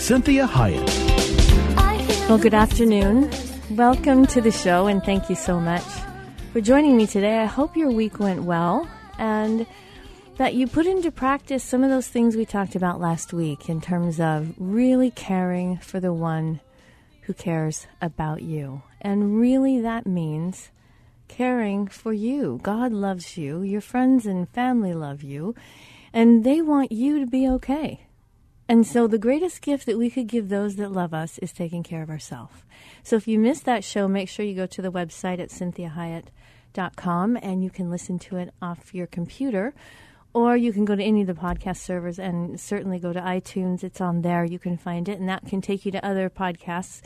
Cinthia Hiett. Well, good afternoon. Welcome to the show, and thank you so much for joining me today. I hope your week went well and that you put into practice some of those things we talked about last week in terms of really caring for the one who cares about you. And really, that means caring for you. God loves you, your friends and family love you, and they want you to be okay. And so, the greatest gift that we could give those that love us is taking care of ourselves. So, if you missed that show, make sure you go to the website at cinthiahiett.com and you can listen to it off your computer. Or you can go to any of the podcast servers and certainly go to iTunes. It's on there. You can find it, and that can take you to other podcasts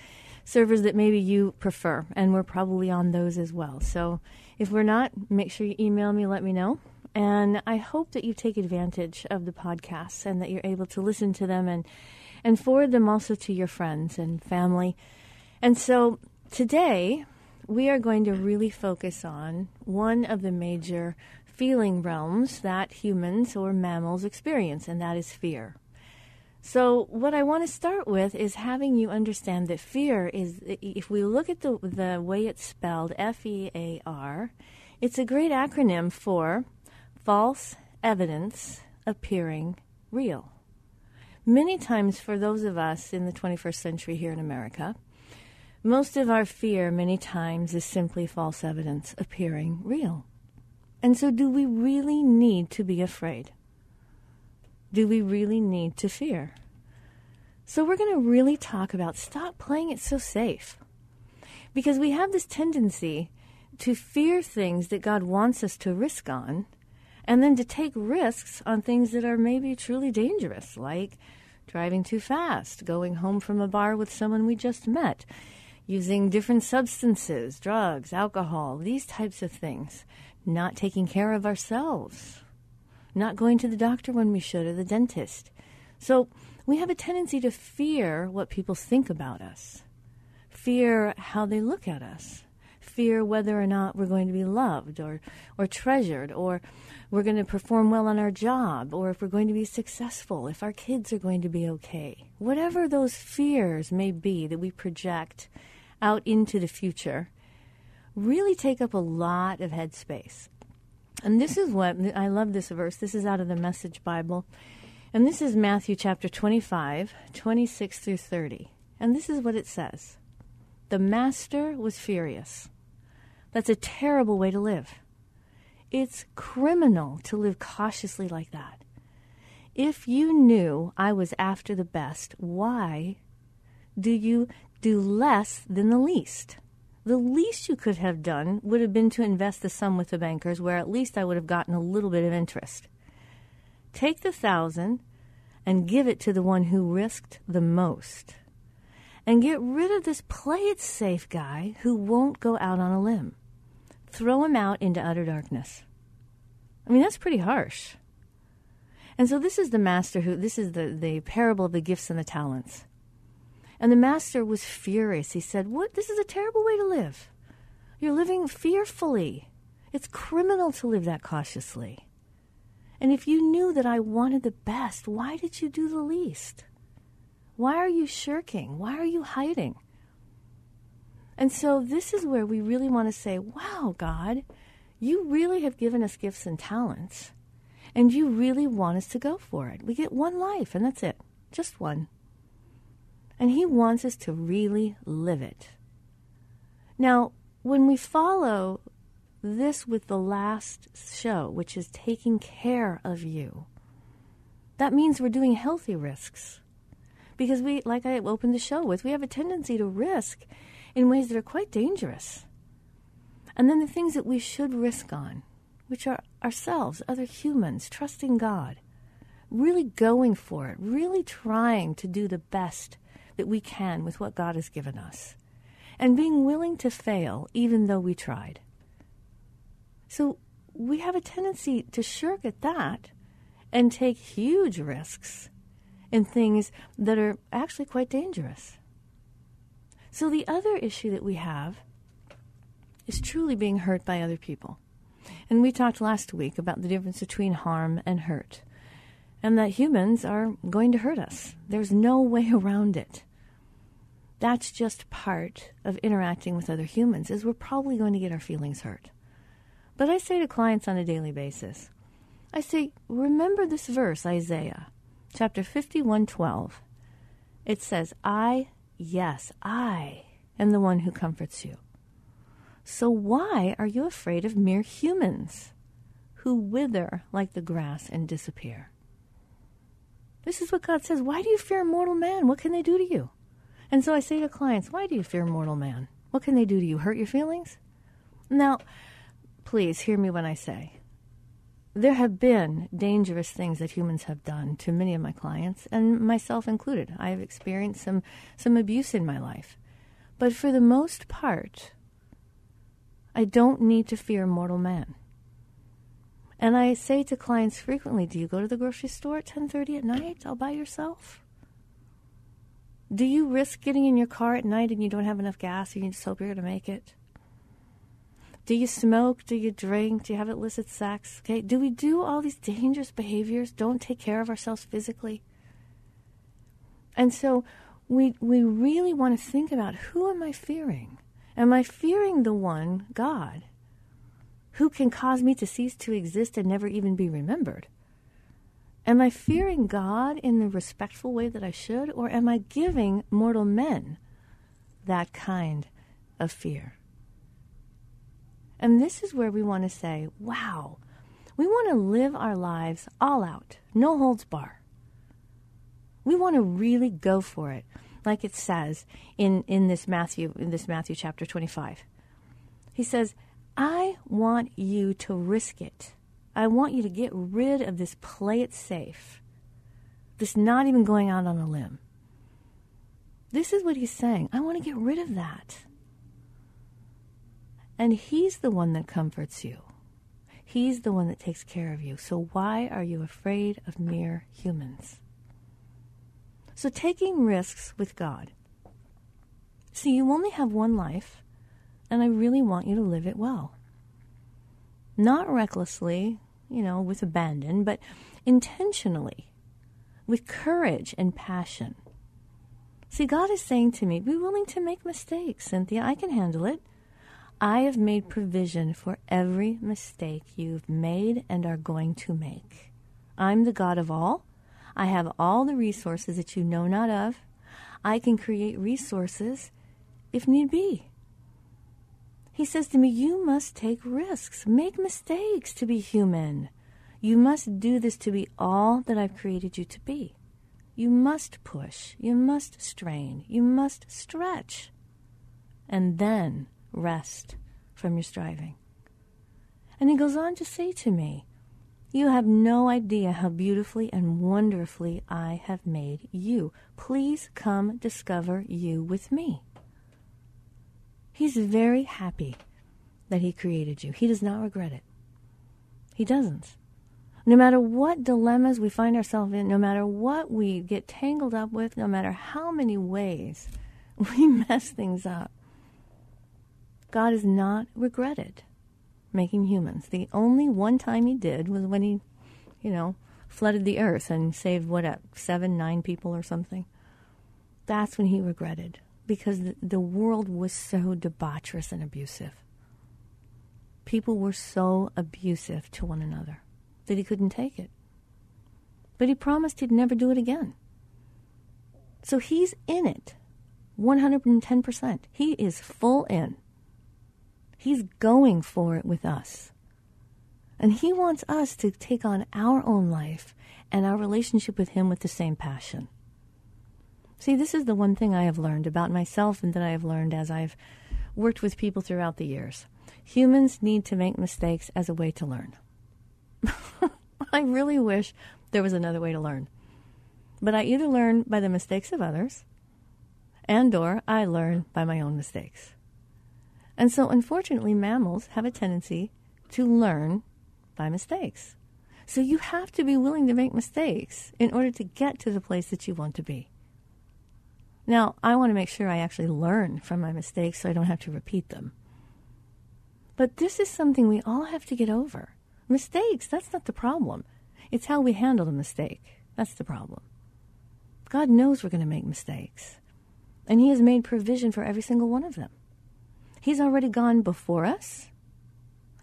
servers that maybe you prefer. And we're probably on those as well. So, if we're not, make sure you email me, let me know. And I hope that you take advantage of the podcasts and that you're able to listen to them and, and forward them also to your friends and family. And so today, we are going to really focus on one of the major feeling realms that humans or mammals experience, and that is fear. So, what I want to start with is having you understand that fear is, if we look at the, the way it's spelled, F E A R, it's a great acronym for false evidence appearing real. Many times, for those of us in the 21st century here in America, most of our fear, many times, is simply false evidence appearing real. And so, do we really need to be afraid? Do we really need to fear? So, we're going to really talk about stop playing it so safe. Because we have this tendency to fear things that God wants us to risk on and then to take risks on things that are maybe truly dangerous, like driving too fast, going home from a bar with someone we just met, using different substances, drugs, alcohol, these types of things, not taking care of ourselves, not going to the doctor when we should or the dentist. So we have a tendency to fear what people think about us, fear how they look at us fear whether or not we're going to be loved or, or treasured or we're going to perform well on our job or if we're going to be successful, if our kids are going to be okay. Whatever those fears may be that we project out into the future really take up a lot of headspace. And this is what I love this verse. This is out of the Message Bible. And this is Matthew chapter 25, 26 through 30. And this is what it says The master was furious. That's a terrible way to live. It's criminal to live cautiously like that. If you knew I was after the best, why do you do less than the least? The least you could have done would have been to invest the sum with the bankers, where at least I would have gotten a little bit of interest. Take the thousand and give it to the one who risked the most. And get rid of this play it safe guy who won't go out on a limb throw him out into utter darkness. I mean, that's pretty harsh. And so this is the master who, this is the, the parable of the gifts and the talents. And the master was furious. He said, What? This is a terrible way to live. You're living fearfully. It's criminal to live that cautiously. And if you knew that I wanted the best, why did you do the least? Why are you shirking? Why are you hiding? And so this is where we really want to say, wow, God, you really have given us gifts and talents. And you really want us to go for it. We get one life, and that's it. Just one. And He wants us to really live it. Now, when we follow this with the last show, which is taking care of you, that means we're doing healthy risks. Because we, like I opened the show with, we have a tendency to risk in ways that are quite dangerous. And then the things that we should risk on, which are ourselves, other humans, trusting God, really going for it, really trying to do the best that we can with what God has given us, and being willing to fail even though we tried. So we have a tendency to shirk at that and take huge risks in things that are actually quite dangerous. So the other issue that we have is truly being hurt by other people. And we talked last week about the difference between harm and hurt, and that humans are going to hurt us. There's no way around it. That's just part of interacting with other humans is we're probably going to get our feelings hurt. But I say to clients on a daily basis, I say, remember this verse, Isaiah, chapter 51:12. It says, "I, yes, I am the one who comforts you." So why are you afraid of mere humans who wither like the grass and disappear? This is what God says. Why do you fear mortal man? What can they do to you? And so I say to clients, why do you fear mortal man? What can they do to you? Hurt your feelings? Now, please hear me when I say there have been dangerous things that humans have done to many of my clients, and myself included. I have experienced some, some abuse in my life. But for the most part, I don't need to fear mortal man. And I say to clients frequently, do you go to the grocery store at 10:30 at night all by yourself? Do you risk getting in your car at night and you don't have enough gas and you just hope you're going to make it? Do you smoke? Do you drink? Do you have illicit sex? Okay. Do we do all these dangerous behaviors? Don't take care of ourselves physically? And so we we really want to think about who am I fearing? Am I fearing the one, God, who can cause me to cease to exist and never even be remembered? Am I fearing God in the respectful way that I should, or am I giving mortal men that kind of fear? And this is where we want to say, wow, we want to live our lives all out, no holds bar. We want to really go for it like it says in, in this Matthew in this Matthew chapter 25. He says, I want you to risk it. I want you to get rid of this play it safe. This not even going out on a limb. This is what he's saying. I want to get rid of that. And he's the one that comforts you. He's the one that takes care of you. So why are you afraid of mere humans? So, taking risks with God. See, you only have one life, and I really want you to live it well. Not recklessly, you know, with abandon, but intentionally, with courage and passion. See, God is saying to me, be willing to make mistakes, Cinthia. I can handle it. I have made provision for every mistake you've made and are going to make. I'm the God of all. I have all the resources that you know not of. I can create resources if need be. He says to me, You must take risks, make mistakes to be human. You must do this to be all that I've created you to be. You must push, you must strain, you must stretch, and then rest from your striving. And he goes on to say to me, you have no idea how beautifully and wonderfully I have made you. Please come discover you with me. He's very happy that He created you. He does not regret it. He doesn't. No matter what dilemmas we find ourselves in, no matter what we get tangled up with, no matter how many ways we mess things up, God is not regretted making humans. The only one time he did was when he, you know, flooded the earth and saved what, uh, seven, nine people or something. That's when he regretted because the, the world was so debaucherous and abusive. People were so abusive to one another. that he couldn't take it. But he promised he'd never do it again. So he's in it 110%. He is full in. He's going for it with us. And he wants us to take on our own life and our relationship with him with the same passion. See, this is the one thing I have learned about myself and that I have learned as I've worked with people throughout the years. Humans need to make mistakes as a way to learn. I really wish there was another way to learn. But I either learn by the mistakes of others and or I learn by my own mistakes. And so unfortunately mammals have a tendency to learn by mistakes. So you have to be willing to make mistakes in order to get to the place that you want to be. Now, I want to make sure I actually learn from my mistakes so I don't have to repeat them. But this is something we all have to get over. Mistakes, that's not the problem. It's how we handle the mistake. That's the problem. God knows we're going to make mistakes. And He has made provision for every single one of them. He's already gone before us.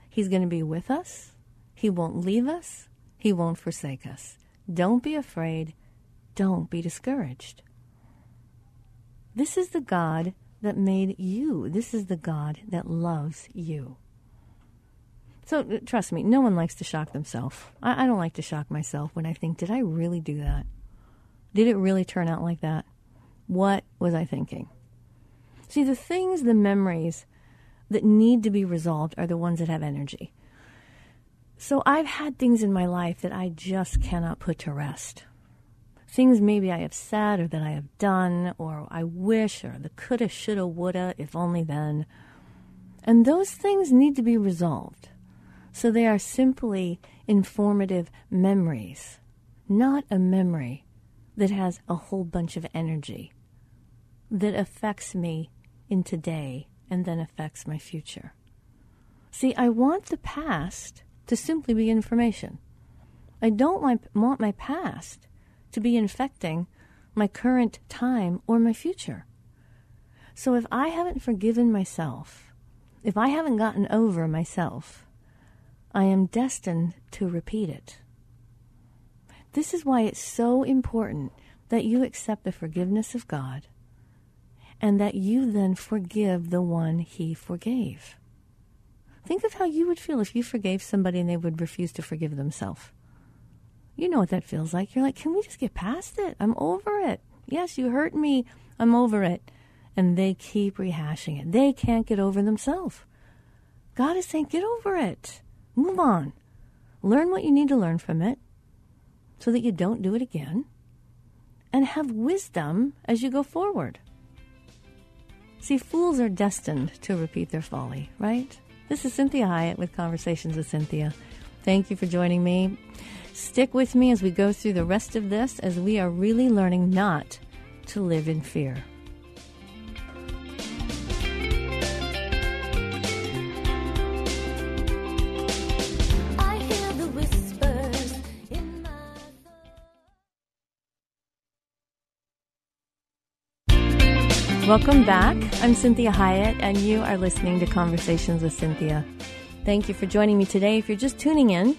He's going to be with us. He won't leave us. He won't forsake us. Don't be afraid. Don't be discouraged. This is the God that made you. This is the God that loves you. So uh, trust me, no one likes to shock themselves. I, I, don't like to shock myself when I think, did I really do that? Did it really turn out like that? What was I thinking? See, the things, the memories that need to be resolved are the ones that have energy. So I've had things in my life that I just cannot put to rest. Things maybe I have said or that I have done or I wish or the coulda, shoulda, woulda, if only then. And those things need to be resolved. So they are simply informative memories, not a memory that has a whole bunch of energy that affects me in today and then affects my future. See, I want the past to simply be information. I don't want my past to be infecting my current time or my future. So if I haven't forgiven myself, if I haven't gotten over myself, I am destined to repeat it. This is why it's so important that you accept the forgiveness of God and that you then forgive the one he forgave. Think of how you would feel if you forgave somebody and they would refuse to forgive themselves. You know what that feels like. You're like, can we just get past it? I'm over it. Yes, you hurt me. I'm over it. And they keep rehashing it. They can't get over themselves. God is saying, get over it. Move on. Learn what you need to learn from it so that you don't do it again. And have wisdom as you go forward. See, fools are destined to repeat their folly, right? This is Cinthia Hiett with Conversations with Cinthia. Thank you for joining me. Stick with me as we go through the rest of this as we are really learning not to live in fear. Welcome back. I'm Cinthia Hiett, and you are listening to Conversations with Cinthia. Thank you for joining me today. If you're just tuning in,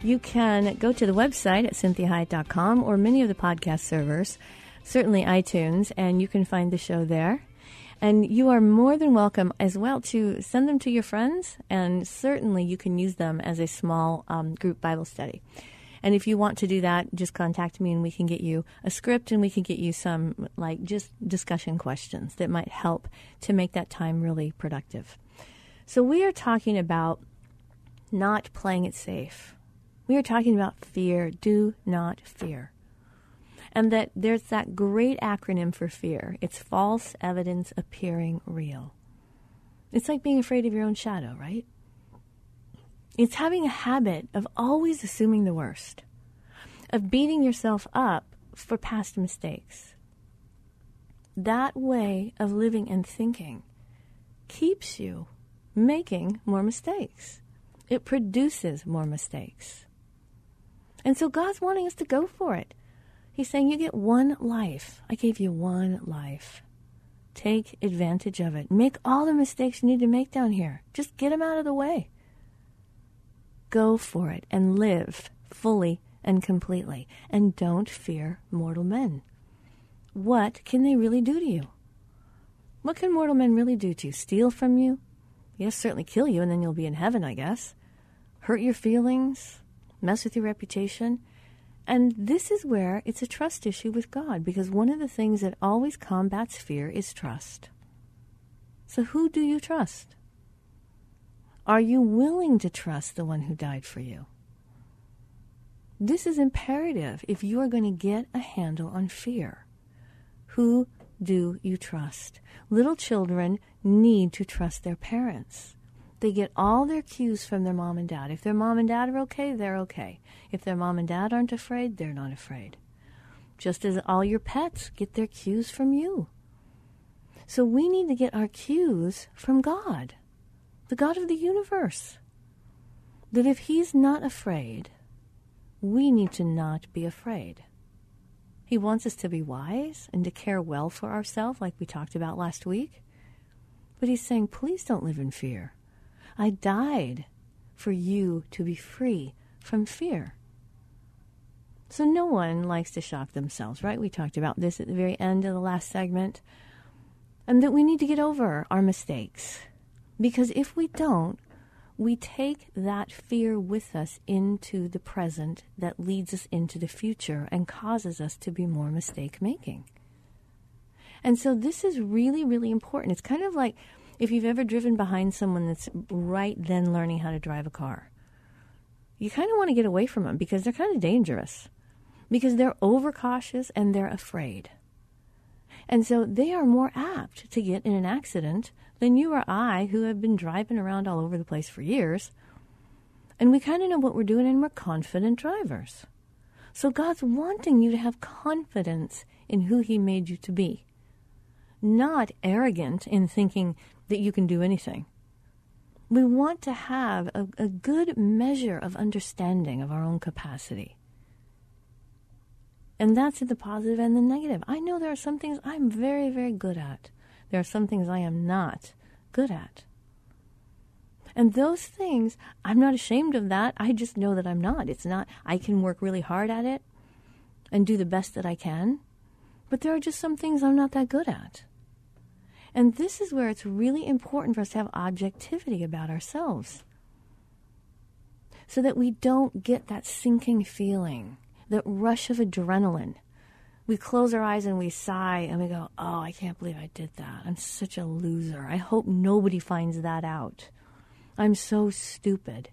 you can go to the website at cinthiahiett.com or many of the podcast servers, certainly iTunes, and you can find the show there. And you are more than welcome as well to send them to your friends, and certainly you can use them as a small um, group Bible study. And if you want to do that, just contact me and we can get you a script and we can get you some like just discussion questions that might help to make that time really productive. So we are talking about not playing it safe. We are talking about fear. Do not fear. And that there's that great acronym for fear. It's false evidence appearing real. It's like being afraid of your own shadow, right? It's having a habit of always assuming the worst, of beating yourself up for past mistakes. That way of living and thinking keeps you making more mistakes. It produces more mistakes. And so God's wanting us to go for it. He's saying, You get one life. I gave you one life. Take advantage of it. Make all the mistakes you need to make down here. Just get them out of the way go for it and live fully and completely. And don't fear mortal men. What can they really do to you? What can mortal men really do to you? Steal from you? Yes, certainly kill you, and then you'll be in heaven, I guess. Hurt your feelings? Mess with your reputation? And this is where it's a trust issue with God, because one of the things that always combats fear is trust. So, who do you trust? Are you willing to trust the one who died for you? This is imperative if you are going to get a handle on fear. Who do you trust? Little children need to trust their parents. They get all their cues from their mom and dad. If their mom and dad are okay, they're okay. If their mom and dad aren't afraid, they're not afraid. Just as all your pets get their cues from you. So we need to get our cues from God, the God of the universe. That if He's not afraid, we need to not be afraid. He wants us to be wise and to care well for ourselves, like we talked about last week. But He's saying, please don't live in fear. I died for you to be free from fear. So no one likes to shock themselves, right? We talked about this at the very end of the last segment. And that we need to get over our mistakes. Because if we don't, we take that fear with us into the present that leads us into the future and causes us to be more mistake making. And so this is really, really important. It's kind of like if you've ever driven behind someone that's right then learning how to drive a car. You kind of want to get away from them because they're kind of dangerous, because they're overcautious and they're afraid. And so they are more apt to get in an accident than you or I, who have been driving around all over the place for years. And we kind of know what we're doing, and we're confident drivers. So God's wanting you to have confidence in who He made you to be, not arrogant in thinking that you can do anything. We want to have a, a good measure of understanding of our own capacity. And that's the positive and the negative. I know there are some things I'm very, very good at. There are some things I am not good at. And those things, I'm not ashamed of that. I just know that I'm not. It's not, I can work really hard at it and do the best that I can. But there are just some things I'm not that good at. And this is where it's really important for us to have objectivity about ourselves so that we don't get that sinking feeling that rush of adrenaline. We close our eyes and we sigh and we go, Oh, I can't believe I did that. I'm such a loser. I hope nobody finds that out. I'm so stupid.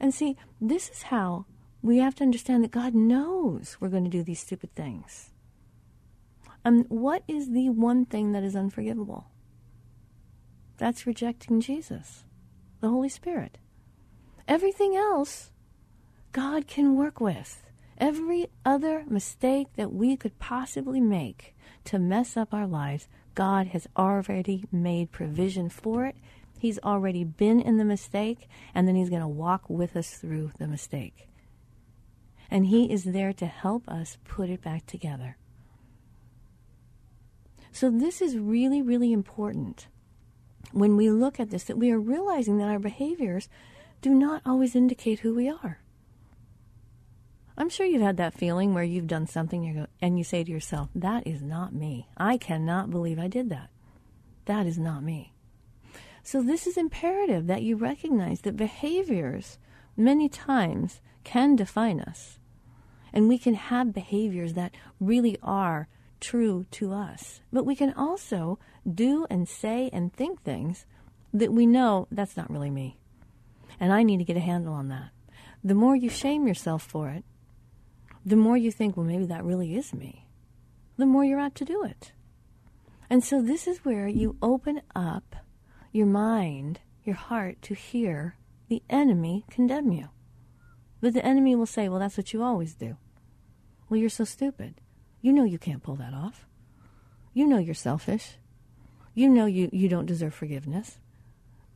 And see, this is how we have to understand that God knows we're going to do these stupid things. And what is the one thing that is unforgivable? That's rejecting Jesus, the Holy Spirit. Everything else God can work with. Every other mistake that we could possibly make to mess up our lives, God has already made provision for it. He's already been in the mistake, and then He's going to walk with us through the mistake. And He is there to help us put it back together. So, this is really, really important when we look at this that we are realizing that our behaviors do not always indicate who we are. I'm sure you've had that feeling where you've done something you go, and you say to yourself, That is not me. I cannot believe I did that. That is not me. So, this is imperative that you recognize that behaviors many times can define us. And we can have behaviors that really are true to us. But we can also do and say and think things that we know that's not really me. And I need to get a handle on that. The more you shame yourself for it, the more you think, well, maybe that really is me, the more you're apt to do it. And so this is where you open up your mind, your heart, to hear the enemy condemn you. But the enemy will say, well, that's what you always do. Well, you're so stupid. You know you can't pull that off. You know you're selfish. You know you, you don't deserve forgiveness.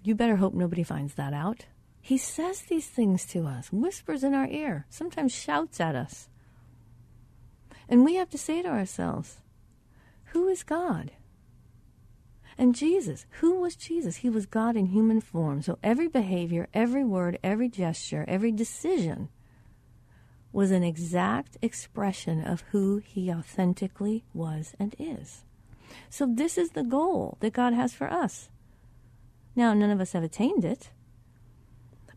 You better hope nobody finds that out. He says these things to us, whispers in our ear, sometimes shouts at us. And we have to say to ourselves, who is God? And Jesus, who was Jesus? He was God in human form. So every behavior, every word, every gesture, every decision was an exact expression of who he authentically was and is. So this is the goal that God has for us. Now, none of us have attained it.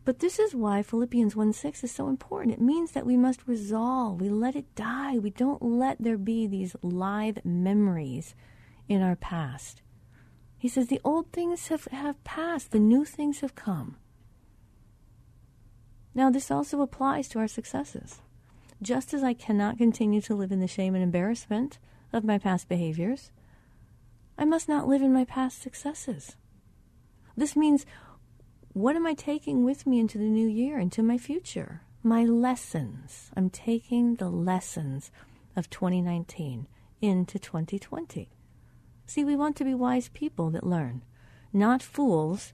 But this is why Philippians 1 6 is so important. It means that we must resolve, we let it die. We don't let there be these live memories in our past. He says, The old things have, have passed, the new things have come. Now, this also applies to our successes. Just as I cannot continue to live in the shame and embarrassment of my past behaviors, I must not live in my past successes. This means what am I taking with me into the new year, into my future? My lessons. I'm taking the lessons of 2019 into 2020. See, we want to be wise people that learn, not fools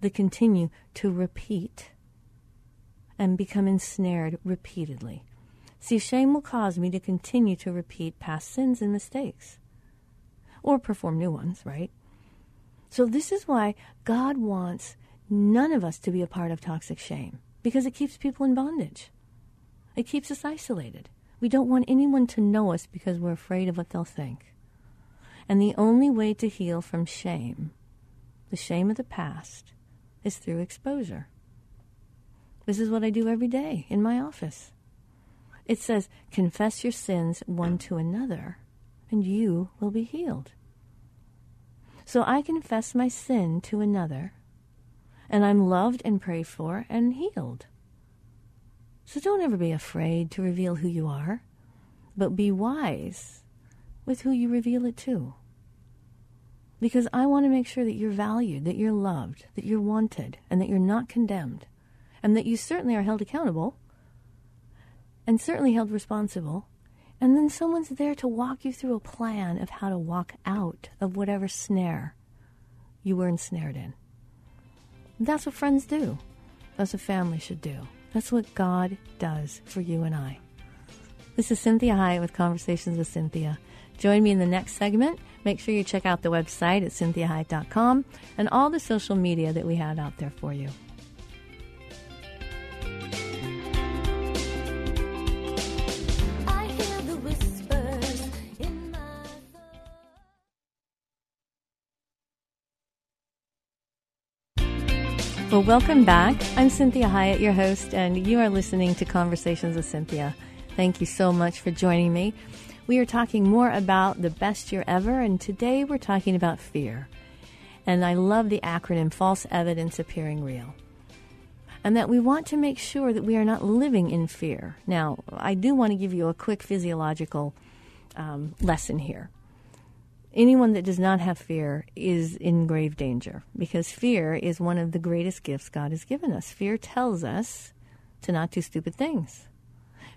that continue to repeat and become ensnared repeatedly. See, shame will cause me to continue to repeat past sins and mistakes or perform new ones, right? So, this is why God wants none of us to be a part of toxic shame because it keeps people in bondage. It keeps us isolated. We don't want anyone to know us because we're afraid of what they'll think. And the only way to heal from shame, the shame of the past, is through exposure. This is what I do every day in my office. It says, confess your sins one to another, and you will be healed. So I confess my sin to another, and I'm loved and prayed for and healed. So don't ever be afraid to reveal who you are, but be wise with who you reveal it to. Because I want to make sure that you're valued, that you're loved, that you're wanted, and that you're not condemned, and that you certainly are held accountable and certainly held responsible. And then someone's there to walk you through a plan of how to walk out of whatever snare you were ensnared in. That's what friends do. That's what family should do. That's what God does for you and I. This is Cinthia Hiett with Conversations with Cinthia. Join me in the next segment. Make sure you check out the website at cinthiahiett.com and all the social media that we have out there for you. Welcome back. I'm Cinthia Hiett, your host, and you are listening to Conversations with Cinthia. Thank you so much for joining me. We are talking more about the best year ever, and today we're talking about fear. And I love the acronym False Evidence Appearing Real. And that we want to make sure that we are not living in fear. Now, I do want to give you a quick physiological um, lesson here anyone that does not have fear is in grave danger because fear is one of the greatest gifts God has given us. Fear tells us to not do stupid things.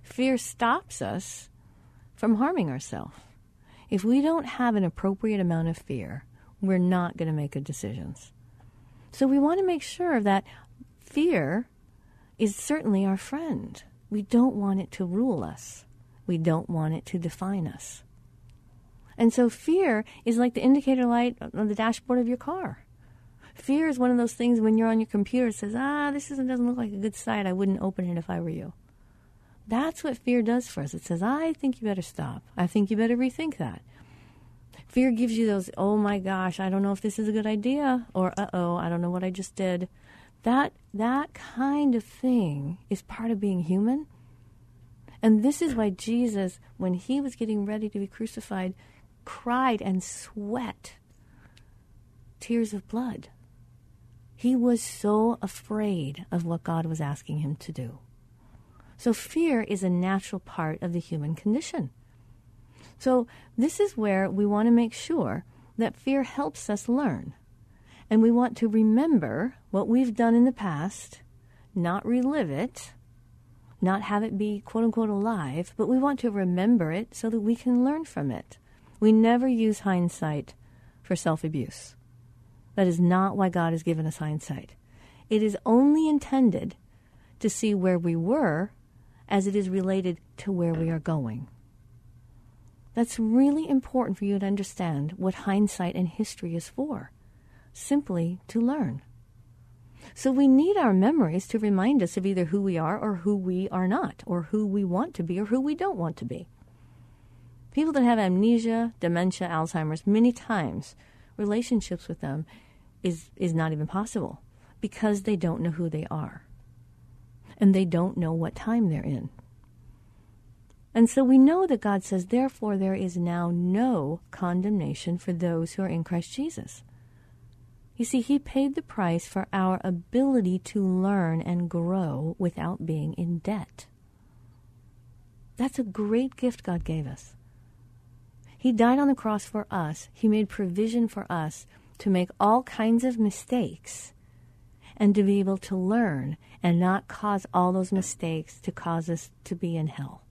Fear stops us from harming ourselves. If we don't have an appropriate amount of fear, we're not going to make good decisions. So we want to make sure that fear is certainly our friend. We don't want it to rule us. We don't want it to define us. And so fear is like the indicator light on the dashboard of your car. Fear is one of those things when you're on your computer it says, ah, this doesn't look like a good site. I wouldn't open it if I were you. That's what fear does for us. It says, I think you better stop. I think you better rethink that. Fear gives you those, oh my gosh, I don't know if this is a good idea, or uh oh, I don't know what I just did. That, that kind of thing is part of being human. And this is why Jesus, when he was getting ready to be crucified, cried and sweat tears of blood. He was so afraid of what God was asking him to do. So, fear is a natural part of the human condition. So, this is where we want to make sure that fear helps us learn. And we want to remember what we've done in the past, not relive it, not have it be quote unquote alive, but we want to remember it so that we can learn from it. We never use hindsight for self abuse. That is not why God has given us hindsight. It is only intended to see where we were as it is related to where we are going. That's really important for you to understand what hindsight and history is for. Simply to learn. So we need our memories to remind us of either who we are or who we are not, or who we want to be or who we don't want to be. People that have amnesia, dementia, Alzheimer's, many times relationships with them is, is not even possible because they don't know who they are. And they don't know what time they're in. And so we know that God says, therefore, there is now no condemnation for those who are in Christ Jesus. You see, He paid the price for our ability to learn and grow without being in debt. That's a great gift God gave us. He died on the cross for us, He made provision for us to make all kinds of mistakes and to be able to learn and not cause all those mistakes to cause us to be in hell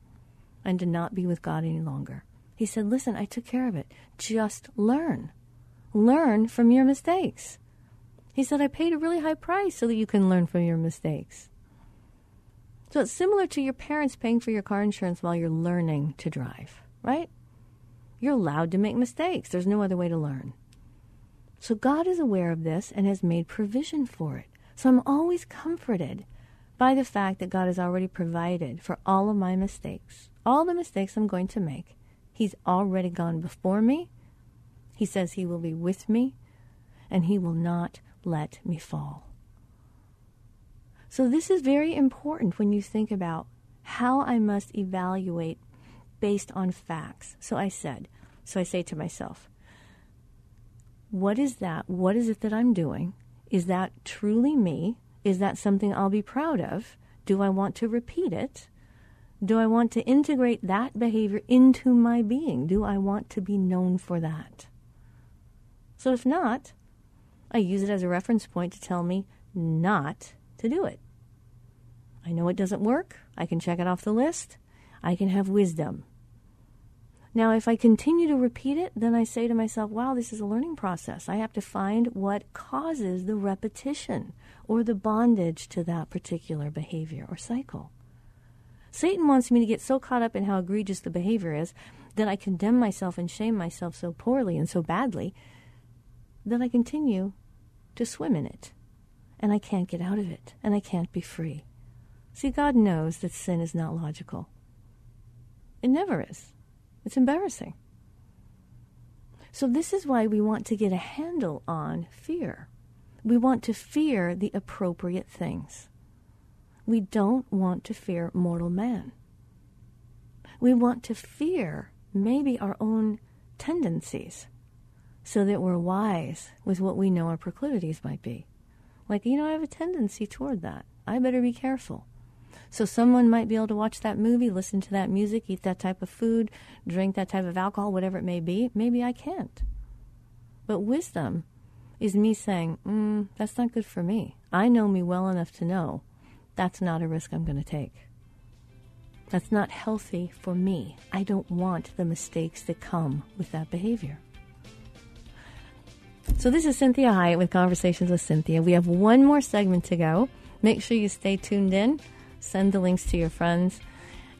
and to not be with God any longer. He said, Listen, I took care of it. Just learn. Learn from your mistakes. He said, I paid a really high price so that you can learn from your mistakes. So it's similar to your parents paying for your car insurance while you're learning to drive, right? You're allowed to make mistakes. There's no other way to learn. So God is aware of this and has made provision for it. So I'm always comforted by the fact that God has already provided for all of my mistakes all the mistakes I'm going to make. He's already gone before me. He says He will be with me, and He will not let me fall. So, this is very important when you think about how I must evaluate based on facts. So, I said, so I say to myself, what is that? What is it that I'm doing? Is that truly me? Is that something I'll be proud of? Do I want to repeat it? Do I want to integrate that behavior into my being? Do I want to be known for that? So if not, I use it as a reference point to tell me not to do it. I know it doesn't work. I can check it off the list. I can have wisdom. Now, if I continue to repeat it, then I say to myself, wow, this is a learning process. I have to find what causes the repetition or the bondage to that particular behavior or cycle. Satan wants me to get so caught up in how egregious the behavior is that I condemn myself and shame myself so poorly and so badly that I continue to swim in it. And I can't get out of it. And I can't be free. See, God knows that sin is not logical. It never is. It's embarrassing. So, this is why we want to get a handle on fear. We want to fear the appropriate things. We don't want to fear mortal man. We want to fear maybe our own tendencies so that we're wise with what we know our proclivities might be. Like, you know, I have a tendency toward that. I better be careful. So someone might be able to watch that movie, listen to that music, eat that type of food, drink that type of alcohol, whatever it may be. Maybe I can't. But wisdom is me saying, mm, that's not good for me. I know me well enough to know that's not a risk I'm going to take. That's not healthy for me. I don't want the mistakes that come with that behavior. So, this is Cinthia Hiett with Conversations with Cinthia. We have one more segment to go. Make sure you stay tuned in, send the links to your friends,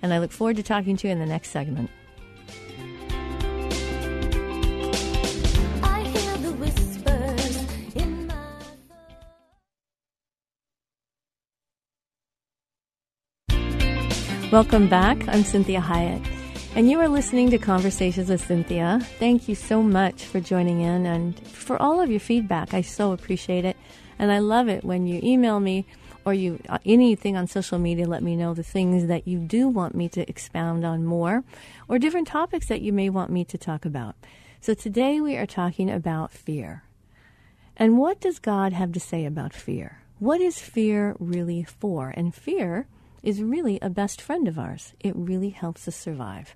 and I look forward to talking to you in the next segment. Welcome back. I'm Cinthia Hiett, and you are listening to Conversations with Cinthia. Thank you so much for joining in and for all of your feedback. I so appreciate it, and I love it when you email me or you uh, anything on social media. Let me know the things that you do want me to expound on more, or different topics that you may want me to talk about. So today we are talking about fear. And what does God have to say about fear? What is fear really for? And fear is really a best friend of ours. It really helps us survive.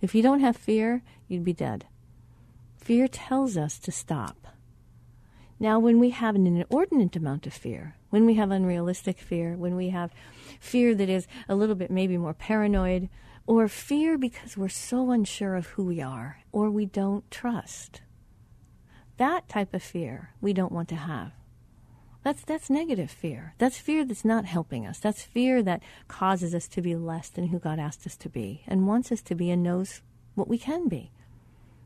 If you don't have fear, you'd be dead. Fear tells us to stop. Now, when we have an inordinate amount of fear, when we have unrealistic fear, when we have fear that is a little bit maybe more paranoid, or fear because we're so unsure of who we are or we don't trust, that type of fear we don't want to have. That's that's negative fear. That's fear that's not helping us. That's fear that causes us to be less than who God asked us to be and wants us to be and knows what we can be.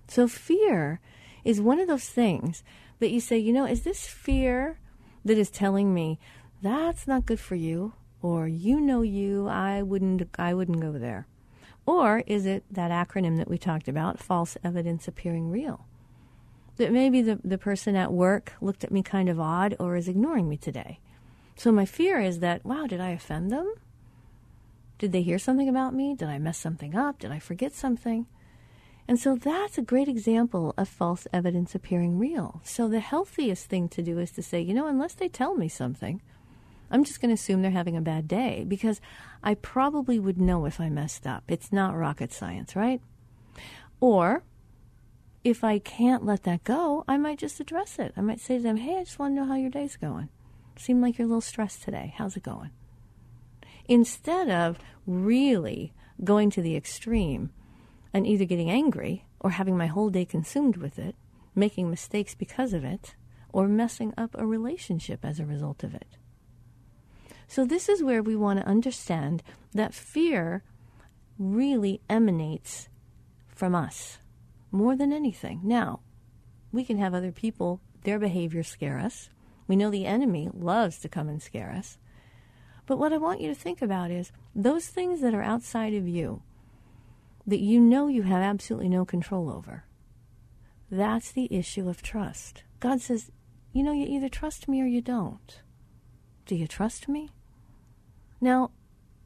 So fear is one of those things that you say, you know, is this fear that is telling me that's not good for you or you know you, I wouldn't I wouldn't go there. Or is it that acronym that we talked about, false evidence appearing real? That maybe the, the person at work looked at me kind of odd or is ignoring me today. So my fear is that, wow, did I offend them? Did they hear something about me? Did I mess something up? Did I forget something? And so that's a great example of false evidence appearing real. So the healthiest thing to do is to say, you know, unless they tell me something, I'm just going to assume they're having a bad day because I probably would know if I messed up. It's not rocket science, right? Or if I can't let that go, I might just address it. I might say to them, hey, I just want to know how your day's going. Seem like you're a little stressed today. How's it going? Instead of really going to the extreme and either getting angry or having my whole day consumed with it, making mistakes because of it, or messing up a relationship as a result of it. So, this is where we want to understand that fear really emanates from us more than anything. Now, we can have other people, their behavior scare us. We know the enemy loves to come and scare us. But what I want you to think about is those things that are outside of you, that you know you have absolutely no control over. That's the issue of trust. God says, you know, you either trust me or you don't. Do you trust me? Now,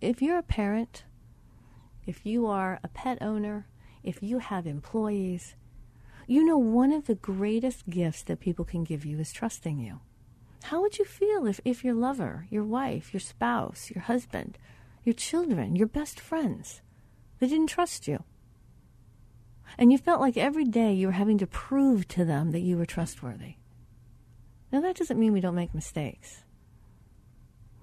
if you're a parent, if you are a pet owner, if you have employees, you know one of the greatest gifts that people can give you is trusting you. How would you feel if, if your lover, your wife, your spouse, your husband, your children, your best friends, they didn't trust you. And you felt like every day you were having to prove to them that you were trustworthy. Now, that doesn't mean we don't make mistakes.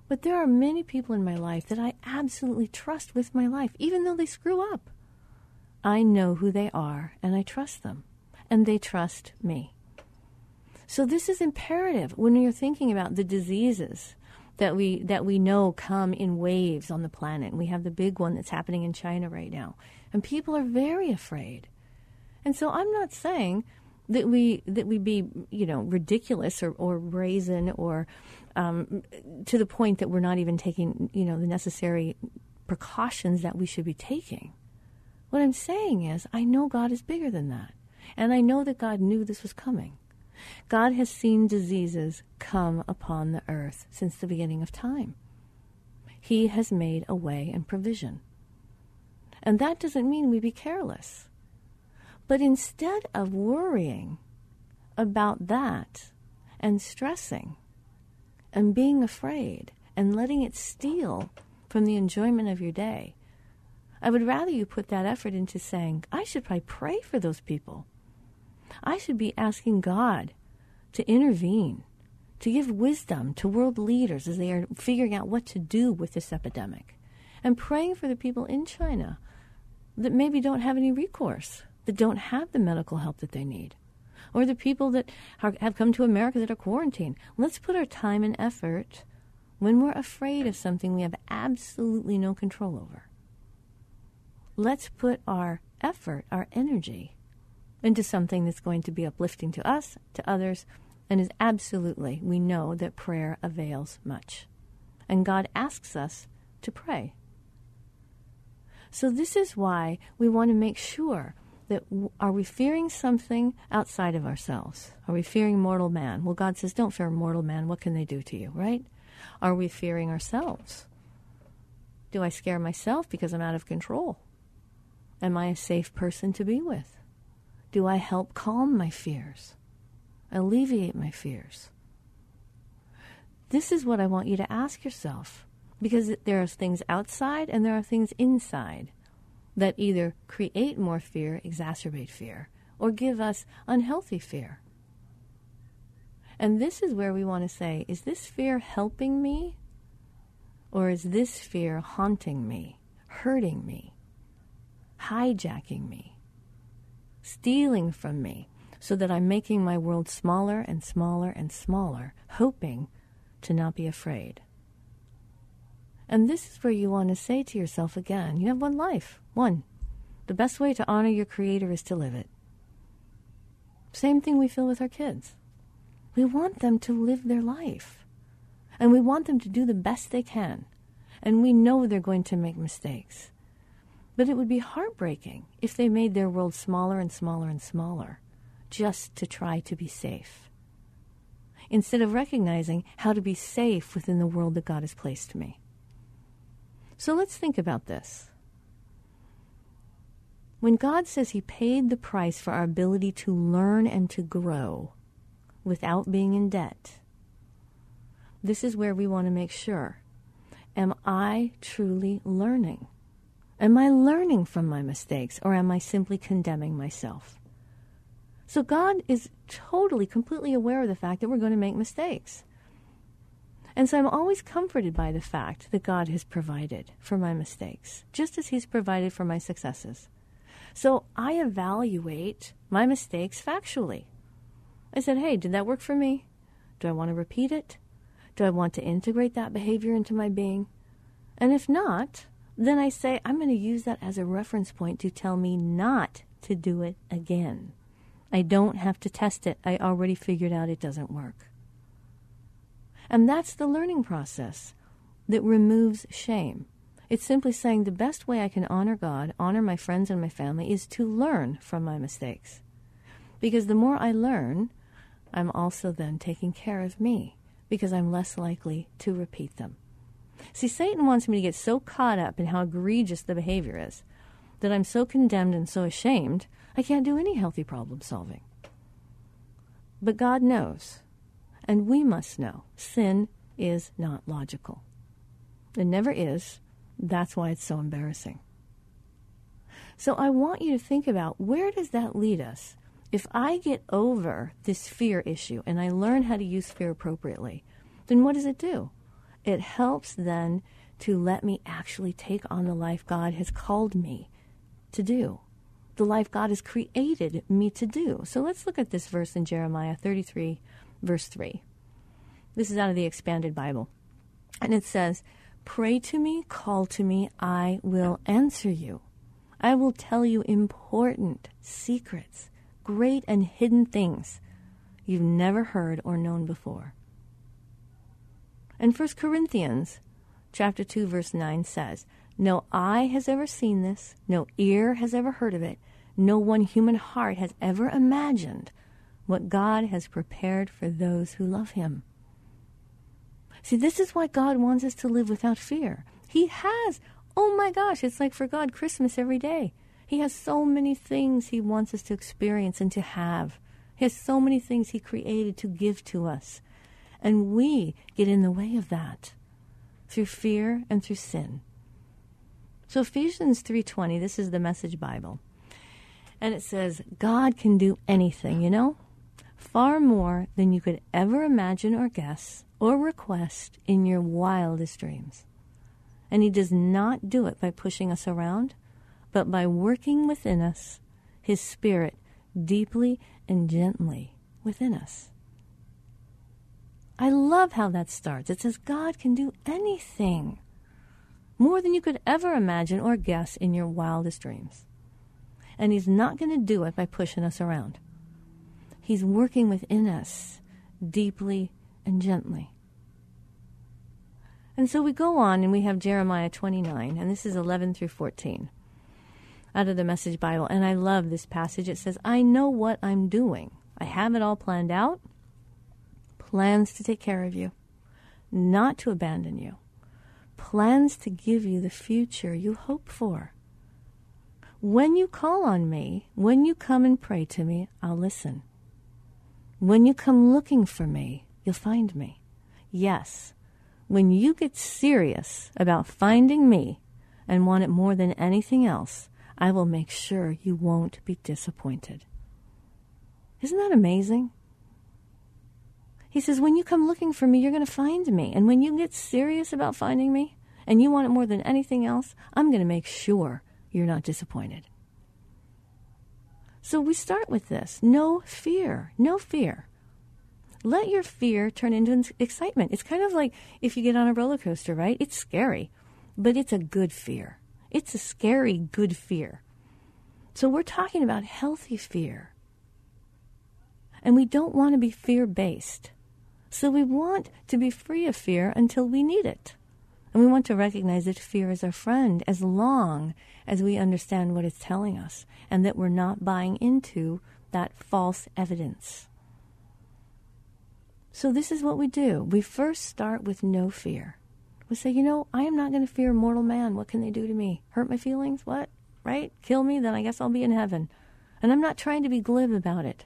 But there are many people in my life that I absolutely trust with my life, even though they screw up. I know who they are and I trust them, and they trust me. So, this is imperative when you're thinking about the diseases that we that we know come in waves on the planet. We have the big one that's happening in China right now, and people are very afraid. And so I'm not saying that we that we be you know ridiculous or, or brazen or um, to the point that we're not even taking you know the necessary precautions that we should be taking. What I'm saying is, I know God is bigger than that, and I know that God knew this was coming. God has seen diseases come upon the earth since the beginning of time. He has made a way and provision. And that doesn't mean we be careless. But instead of worrying about that and stressing and being afraid and letting it steal from the enjoyment of your day, I would rather you put that effort into saying, I should probably pray for those people. I should be asking God to intervene, to give wisdom to world leaders as they are figuring out what to do with this epidemic, and praying for the people in China that maybe don't have any recourse, that don't have the medical help that they need, or the people that are, have come to America that are quarantined. Let's put our time and effort when we're afraid of something we have absolutely no control over. Let's put our effort, our energy, into something that's going to be uplifting to us, to others, and is absolutely, we know that prayer avails much. And God asks us to pray. So, this is why we want to make sure that are we fearing something outside of ourselves? Are we fearing mortal man? Well, God says, don't fear mortal man. What can they do to you, right? Are we fearing ourselves? Do I scare myself because I'm out of control? Am I a safe person to be with? Do I help calm my fears? Alleviate my fears? This is what I want you to ask yourself because there are things outside and there are things inside that either create more fear, exacerbate fear, or give us unhealthy fear. And this is where we want to say is this fear helping me? Or is this fear haunting me, hurting me, hijacking me? Stealing from me so that I'm making my world smaller and smaller and smaller, hoping to not be afraid. And this is where you want to say to yourself again you have one life, one. The best way to honor your Creator is to live it. Same thing we feel with our kids. We want them to live their life. And we want them to do the best they can. And we know they're going to make mistakes. But it would be heartbreaking if they made their world smaller and smaller and smaller just to try to be safe. Instead of recognizing how to be safe within the world that God has placed me. So let's think about this. When God says He paid the price for our ability to learn and to grow without being in debt, this is where we want to make sure. Am I truly learning? Am I learning from my mistakes or am I simply condemning myself? So God is totally, completely aware of the fact that we're going to make mistakes. And so I'm always comforted by the fact that God has provided for my mistakes, just as He's provided for my successes. So I evaluate my mistakes factually. I said, hey, did that work for me? Do I want to repeat it? Do I want to integrate that behavior into my being? And if not, then I say, I'm going to use that as a reference point to tell me not to do it again. I don't have to test it. I already figured out it doesn't work. And that's the learning process that removes shame. It's simply saying the best way I can honor God, honor my friends and my family, is to learn from my mistakes. Because the more I learn, I'm also then taking care of me because I'm less likely to repeat them. See, Satan wants me to get so caught up in how egregious the behavior is that I'm so condemned and so ashamed I can't do any healthy problem solving. But God knows, and we must know, sin is not logical. It never is, that's why it's so embarrassing. So I want you to think about where does that lead us? If I get over this fear issue and I learn how to use fear appropriately, then what does it do? It helps then to let me actually take on the life God has called me to do, the life God has created me to do. So let's look at this verse in Jeremiah 33, verse 3. This is out of the Expanded Bible. And it says, Pray to me, call to me, I will answer you. I will tell you important secrets, great and hidden things you've never heard or known before. And 1 Corinthians chapter 2 verse 9 says, "No eye has ever seen this, no ear has ever heard of it, no one human heart has ever imagined what God has prepared for those who love him." See, this is why God wants us to live without fear. He has. Oh my gosh, it's like for God Christmas every day. He has so many things He wants us to experience and to have. He has so many things He created to give to us. And we get in the way of that through fear and through sin. So Ephesians 3:20, this is the message Bible. And it says God can do anything, you know? Far more than you could ever imagine or guess or request in your wildest dreams. And He does not do it by pushing us around, but by working within us His Spirit deeply and gently within us. I love how that starts. It says God can do anything more than you could ever imagine or guess in your wildest dreams. And He's not going to do it by pushing us around. He's working within us deeply and gently. And so we go on and we have Jeremiah 29, and this is 11 through 14 out of the Message Bible. And I love this passage. It says, I know what I'm doing, I have it all planned out, plans to take care of you, not to abandon you, plans to give you the future you hope for. When you call on me, when you come and pray to me, I'll listen. When you come looking for me, you'll find me. Yes, when you get serious about finding me and want it more than anything else, I will make sure you won't be disappointed. Isn't that amazing? He says, When you come looking for me, you're going to find me. And when you get serious about finding me and you want it more than anything else, I'm going to make sure you're not disappointed. So we start with this no fear, no fear let your fear turn into excitement. It's kind of like if you get on a roller coaster, right? It's scary, but it's a good fear. It's a scary, good fear. So we're talking about healthy fear. And we don't want to be fear based. So we want to be free of fear until we need it. And we want to recognize that fear is our friend as long as we understand what it's telling us and that we're not buying into that false evidence. So, this is what we do. We first start with no fear. We say, you know, I am not going to fear mortal man. What can they do to me? Hurt my feelings? What? Right? Kill me? Then I guess I'll be in heaven. And I'm not trying to be glib about it.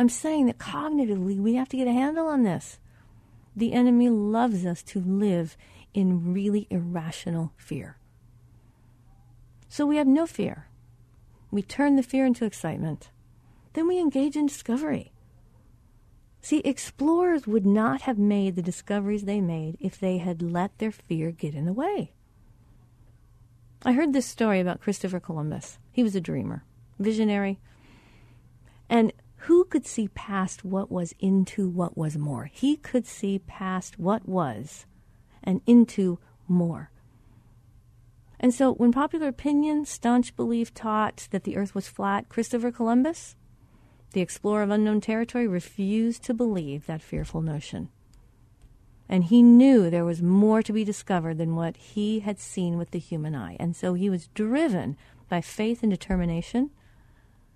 I'm saying that cognitively we have to get a handle on this. The enemy loves us to live in really irrational fear. So we have no fear. We turn the fear into excitement. Then we engage in discovery. See, explorers would not have made the discoveries they made if they had let their fear get in the way. I heard this story about Christopher Columbus. He was a dreamer, visionary. And who could see past what was into what was more? He could see past what was and into more. And so, when popular opinion, staunch belief taught that the earth was flat, Christopher Columbus, the explorer of unknown territory, refused to believe that fearful notion. And he knew there was more to be discovered than what he had seen with the human eye. And so he was driven by faith and determination.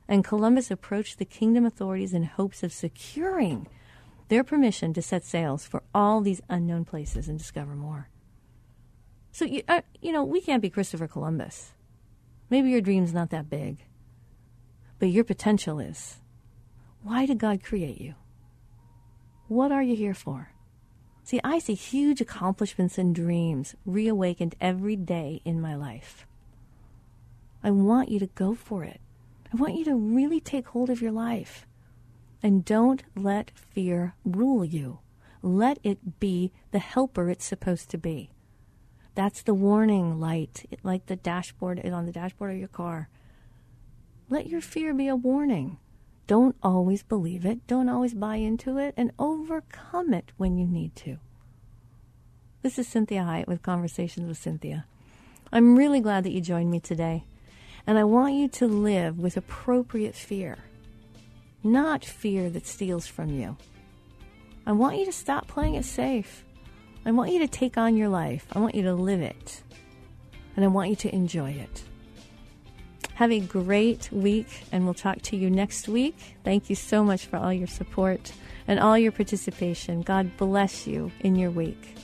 And Columbus approached the kingdom authorities in hopes of securing their permission to set sails for all these unknown places and discover more. So, you, uh, you know, we can't be Christopher Columbus. Maybe your dream's not that big, but your potential is. Why did God create you? What are you here for? See, I see huge accomplishments and dreams reawakened every day in my life. I want you to go for it. I want you to really take hold of your life. And don't let fear rule you. Let it be the helper it's supposed to be. That's the warning light, like the dashboard is on the dashboard of your car. Let your fear be a warning. Don't always believe it, don't always buy into it, and overcome it when you need to. This is Cinthia Hiett with Conversations with Cinthia. I'm really glad that you joined me today, and I want you to live with appropriate fear not fear that steals from you. I want you to stop playing it safe. I want you to take on your life. I want you to live it. And I want you to enjoy it. Have a great week, and we'll talk to you next week. Thank you so much for all your support and all your participation. God bless you in your week.